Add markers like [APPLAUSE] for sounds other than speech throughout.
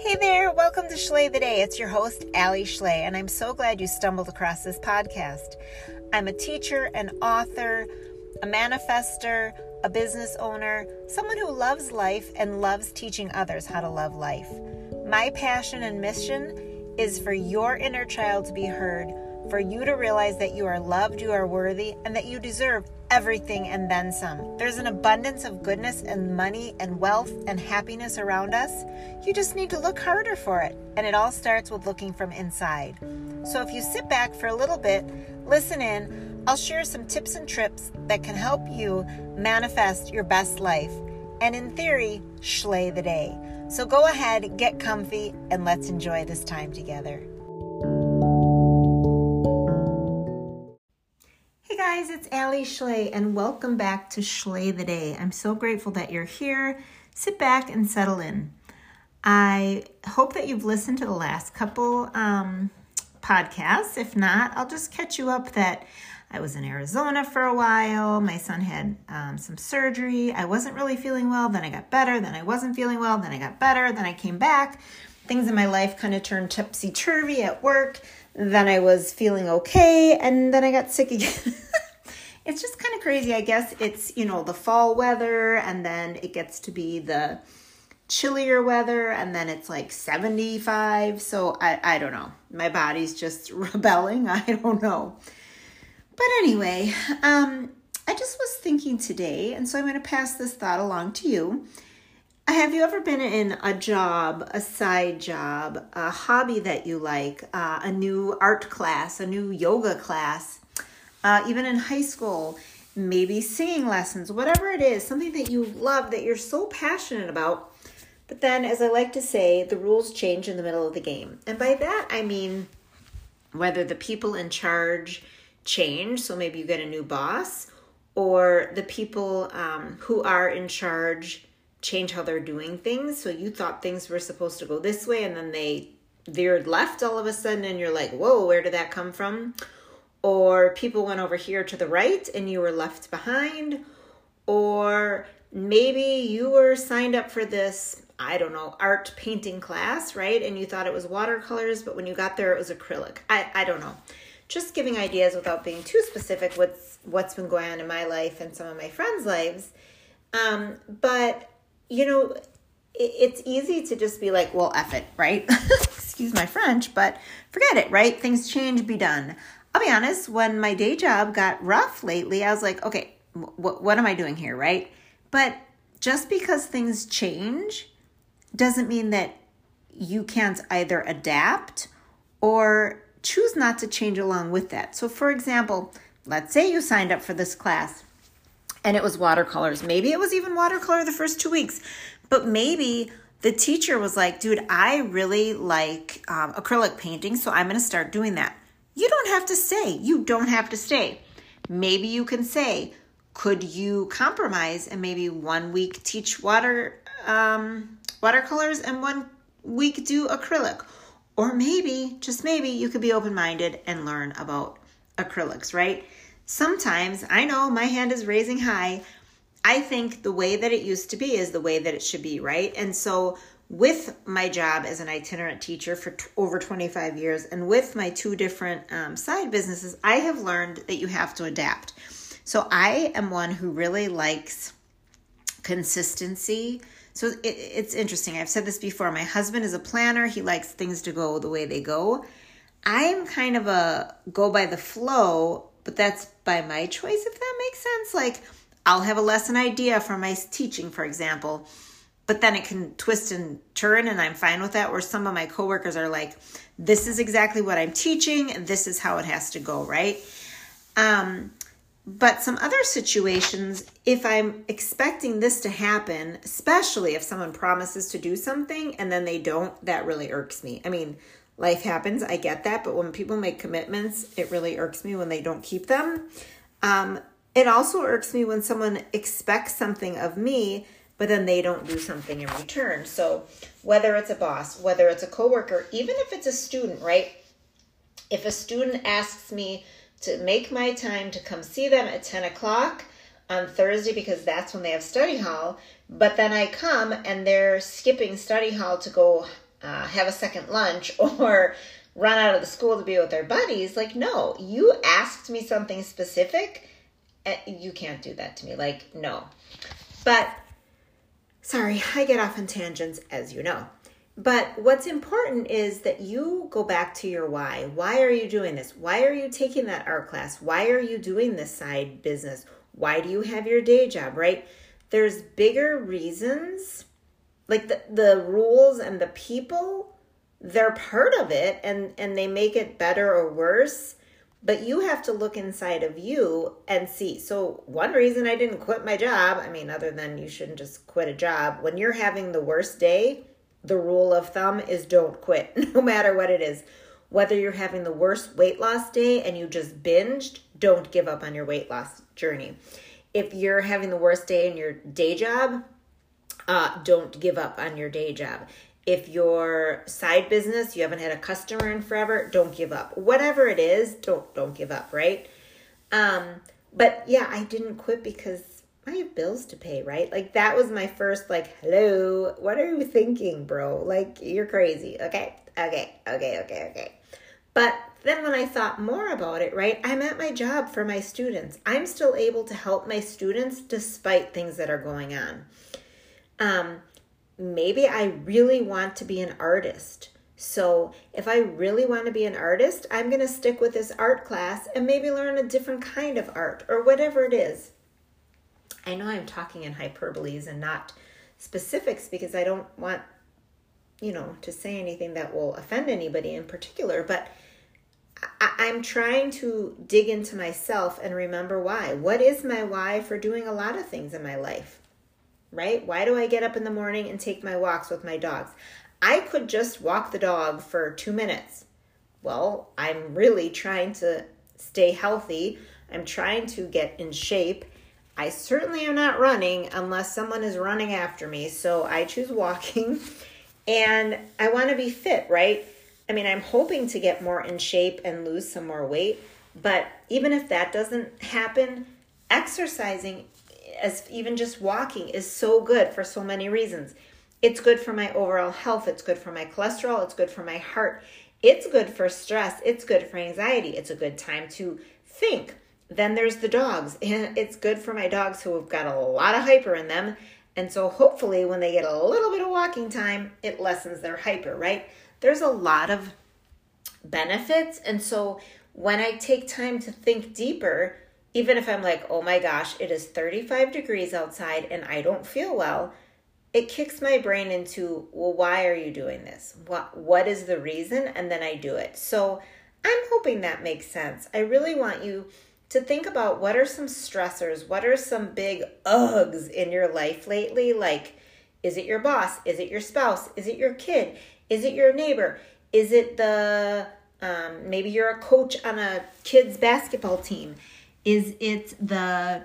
Hey there, welcome to Schley the Day. It's your host, Alli Schley, and I'm so glad you stumbled across this podcast. I'm a teacher, an author, a manifester, a business owner, someone who loves life and loves teaching others how to love life. My passion and mission is for your inner child to be heard, for you to realize that you are loved, you are worthy, and that you deserve everything and then some. There's an abundance of goodness and money and wealth and happiness around us. You just need to look harder for it. And it all starts with looking from inside. So if you sit back for a little bit, listen in, I'll share some tips and trips that can help you manifest your best life. And in theory, schley the day. So go ahead, get comfy, and let's enjoy this time together. Guys, it's Alli Schley, and welcome back to Schley the Day. I'm so grateful that you're here. Sit back and settle in. I hope that you've listened to the last couple um, podcasts. If not, I'll just catch you up that I was in Arizona for a while. My son had um, some surgery. I wasn't really feeling well. Then I got better. Then I wasn't feeling well. Then I got better. Then I came back. Things in my life kind of turned topsy turvy at work. Then I was feeling okay. And then I got sick again. [LAUGHS] it's just kind of crazy. I guess it's, you know, the fall weather and then it gets to be the chillier weather and then it's like 75. So I, I don't know. My body's just [LAUGHS] rebelling. I don't know. But anyway, um, I just was thinking today, and so I'm going to pass this thought along to you. Have you ever been in a job, a side job, a hobby that you like, uh, a new art class, a new yoga class? Uh, even in high school, maybe singing lessons, whatever it is, something that you love, that you're so passionate about. But then, as I like to say, the rules change in the middle of the game. And by that, I mean whether the people in charge change, so maybe you get a new boss, or the people um, who are in charge change how they're doing things. So you thought things were supposed to go this way, and then they veered left all of a sudden, and you're like, whoa, where did that come from? Or people went over here to the right and you were left behind, or maybe you were signed up for this, I don't know, art painting class, right? And you thought it was watercolors, but when you got there, it was acrylic. I, I don't know. Just giving ideas without being too specific what's what's been going on in my life and some of my friends' lives. Um, but you know, it, it's easy to just be like, well, F it, right? [LAUGHS] Excuse my French, but forget it, right? Things change, be done. I'll be honest, when my day job got rough lately, I was like, okay, what, what am I doing here, right? But just because things change doesn't mean that you can't either adapt or choose not to change along with that. So, for example, let's say you signed up for this class and it was watercolors. Maybe it was even watercolor the first two weeks, but maybe the teacher was like, dude, I really like um, acrylic painting, so I'm going to start doing that. You don't have to stay. You don't have to stay. Maybe you can say, could you compromise and maybe one week teach water um, watercolors and one week do acrylic? Or maybe, just maybe, you could be open minded and learn about acrylics, right? Sometimes, I know my hand is raising high. I think the way that it used to be is the way that it should be, right? And so with my job as an itinerant teacher for t- over 25 years and with my two different um, side businesses, I have learned that you have to adapt. So I am one who really likes consistency. So it, it's interesting. I've said this before. My husband is a planner, he likes things to go the way they go. I'm kind of a go by the flow, but that's by my choice, if that makes sense. Like, I'll have a lesson idea for my teaching, for example but then it can twist and turn and i'm fine with that. Where some of my coworkers are like this is exactly what i'm teaching this is how it has to go right? Um, but some other situations if i'm expecting this to happen especially if someone promises to do something and then they don't that really irks me. I mean life happens i get that but when people make commitments it really irks me when they don't keep them. Um, it also irks me when someone expects something of me but then they don't do something in return. So whether it's a boss, whether it's a coworker, even if it's a student, right? If a student asks me to make my time to come see them at 10 o'clock on Thursday because that's when they have study hall, but then I come and they're skipping study hall to go uh, have a second lunch [LAUGHS] or run out of the school to be with their buddies. Like, no, you asked me something specific. And you can't do that to me. Like, no. But sorry, I get off on tangents, as you know. But what's important is that you go back to your why. Why are you doing this? Why are you taking that art class? Why are you doing this side business? Why do you have your day job, right? There's bigger reasons. Like the, the rules and the people, they're part of it and, and they make it better or worse. But you have to look inside of you and see. So, one reason I didn't quit my job, I mean, other than you shouldn't just quit a job, when you're having the worst day, the rule of thumb is don't quit, [LAUGHS] no matter what it is. Whether you're having the worst weight loss day and you just binged, don't give up on your weight loss journey. If you're having the worst day in your day job, uh, don't give up on your day job. If your side business, you haven't had a customer in forever, don't give up. Whatever it is, don't don't give up, right? Um, but yeah, I didn't quit because I have bills to pay, right? Like that was my first like, hello, what are you thinking, bro? Like you're crazy. Okay. Okay. Okay. Okay. Okay. But then when I thought more about it, right? I'm at my job for my students. I'm still able to help my students despite things that are going on. Um maybe I really want to be an artist. So, if I really want to be an artist, I'm going to stick with this art class and maybe learn a different kind of art or whatever it is. I know I'm talking in hyperboles and not specifics because I don't want, you know, to say anything that will offend anybody in particular, but I, am trying to dig into myself and remember why. What is my why for doing a lot of things in my life? Right? Why do I get up in the morning and take my walks with my dogs? I could just walk the dog for two minutes. Well, I'm really trying to stay healthy. I'm trying to get in shape I certainly am not running unless someone is running after me. So I choose walking [LAUGHS] and I want to be fit, right? I mean, I'm hoping to get more in shape and lose some more weight. But even if that doesn't happen, exercising, as even just walking, is so good for so many reasons. It's good for my overall health. It's good for my cholesterol. It's good for my heart. It's good for stress. It's good for anxiety. It's a good time to think. Then there's the dogs. [LAUGHS] It's good for my dogs who have got a lot of hyper in them. And so hopefully when they get a little bit of walking time, it lessens their hyper, right? There's a lot of benefits. And so when I take time to think deeper, even if I'm like, oh my gosh, it is 35 degrees outside and I don't feel well, it kicks my brain into, well, why are you doing this? What what is the reason? And then I do it. So I'm hoping that makes sense. I really want you to think about what are some stressors, what are some big ughs in your life lately? Like, is it your boss? Is it your spouse? Is it your kid? Is it your neighbor? Is it the, um, maybe you're a coach on a kid's basketball team? Is it the,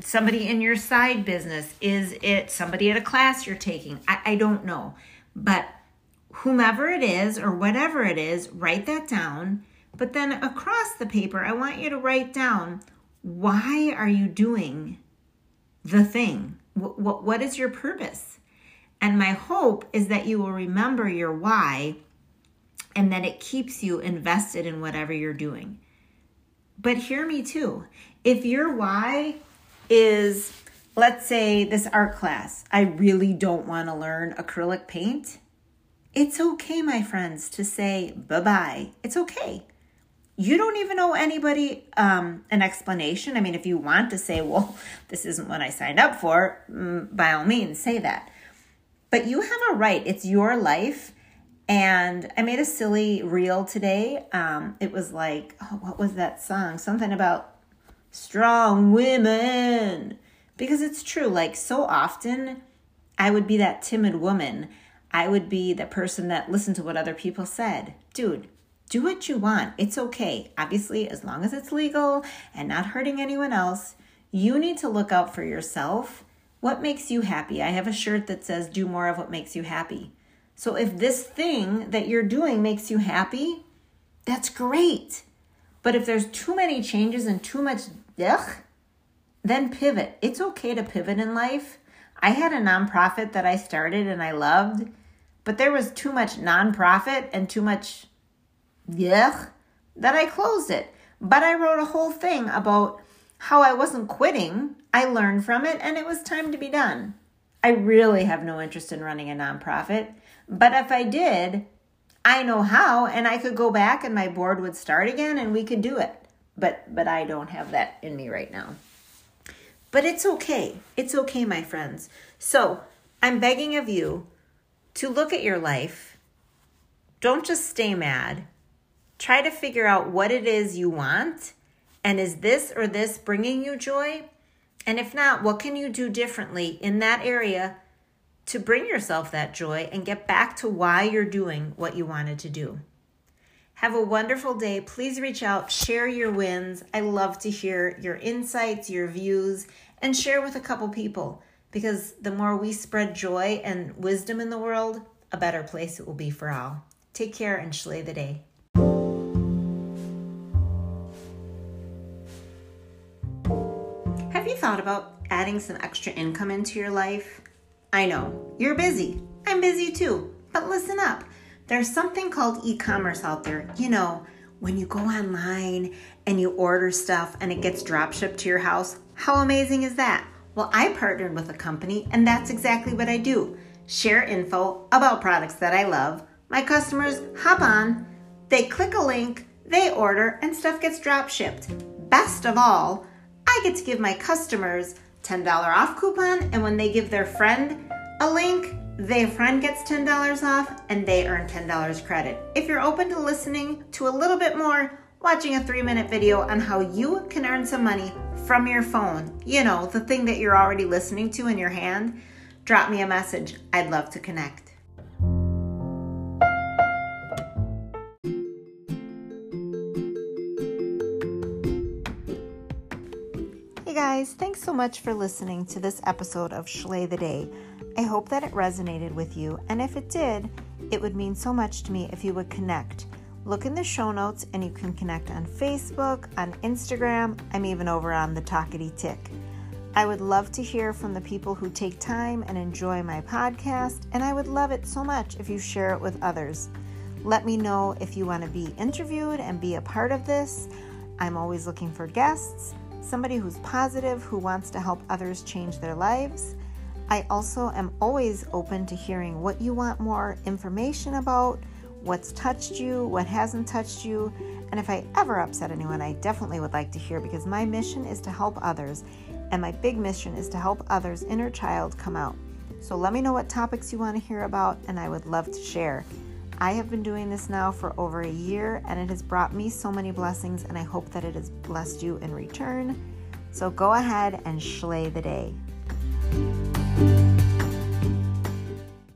somebody in your side business? Is it somebody at a class you're taking? I, I don't know. But whomever it is or whatever it is, write that down but then across the paper, I want you to write down why are you doing the thing? What, what, what is your purpose? And my hope is that you will remember your why and that it keeps you invested in whatever you're doing. But hear me too. If your why is, let's say, this art class, I really don't want to learn acrylic paint, it's okay, my friends, to say bye bye. It's okay you don't even owe anybody um, an explanation. I mean, if you want to say, well, [LAUGHS] this isn't what I signed up for, mm, by all means, say that. But you have a right, it's your life. And I made a silly reel today. Um, it was like, oh, what was that song? Something about strong women. Because it's true, like, so often I would be that timid woman. I would be the person that listened to what other people said. Dude, do what you want. It's okay. Obviously, as long as it's legal and not hurting anyone else, you need to look out for yourself. What makes you happy? I have a shirt that says, Do more of what makes you happy. So if this thing that you're doing makes you happy, that's great. But if there's too many changes and too much ugh, then pivot. It's okay to pivot in life. I had a nonprofit that I started and I loved But there was too much nonprofit and too much yuck that I closed it. But I wrote a whole thing about how I wasn't quitting. I learned from it and it was time to be done. I really have no interest in running a nonprofit. But if I did, I know how and I could go back and my board would start again and we could do it. But but I don't have that in me right now. But it's okay. It's okay, my friends. So, I'm begging of you to look at your life. Don't just stay mad. Try to figure out what it is you want and is this or this bringing you joy? And if not, what can you do differently in that area to bring yourself that joy and get back to why you're doing what you wanted to do? Have a wonderful day. Please reach out, share your wins. I love to hear your insights, your views, and share with a couple people because the more we spread joy and wisdom in the world, a better place it will be for all. Take care and slay the day. Have you thought about adding some extra income into your life? I know, you're busy. I'm busy too. But listen up. There's something called e commerce out there. You know, when you go online and you order stuff and it gets drop shipped to your house, how amazing is that? Well, I partnered with a company and that's exactly what I do share info about products that I love. My customers hop on, they click a link, they order, and stuff gets drop shipped. Best of all, I get to give my customers $10 off coupon, and when they give their friend a link, their friend gets $10 off and they earn $10 credit. If you're open to listening to a little bit more, watching a three minute video on how you can earn some money from your phone, you know, the thing that you're already listening to in your hand, drop me a message. I'd love to connect. Guys, thanks so much for listening to this episode of Schley the Day. I hope that it resonated with you, and if it did, it would mean so much to me if you would connect. Look in the show notes and you can connect on Facebook, on Instagram. I'm even over on the Talkity Tick. I would love to hear from the people who take time and enjoy my podcast, and I would love it so much if you share it with others. Let me know if you want to be interviewed and be a part of this. I'm always looking for guests somebody who's positive, who wants to help others change their lives. I also am always open to hearing what you want more information about, what's touched you, what hasn't touched you, and if I ever upset anyone, I definitely would like to hear because my mission is to help others, and my big mission is to help others' inner child come out. So let me know what topics you want to hear about, and I would love to share. I have been doing this now for over a year and it has brought me so many blessings, and I hope that it has blessed you in return. So go ahead and slay the day.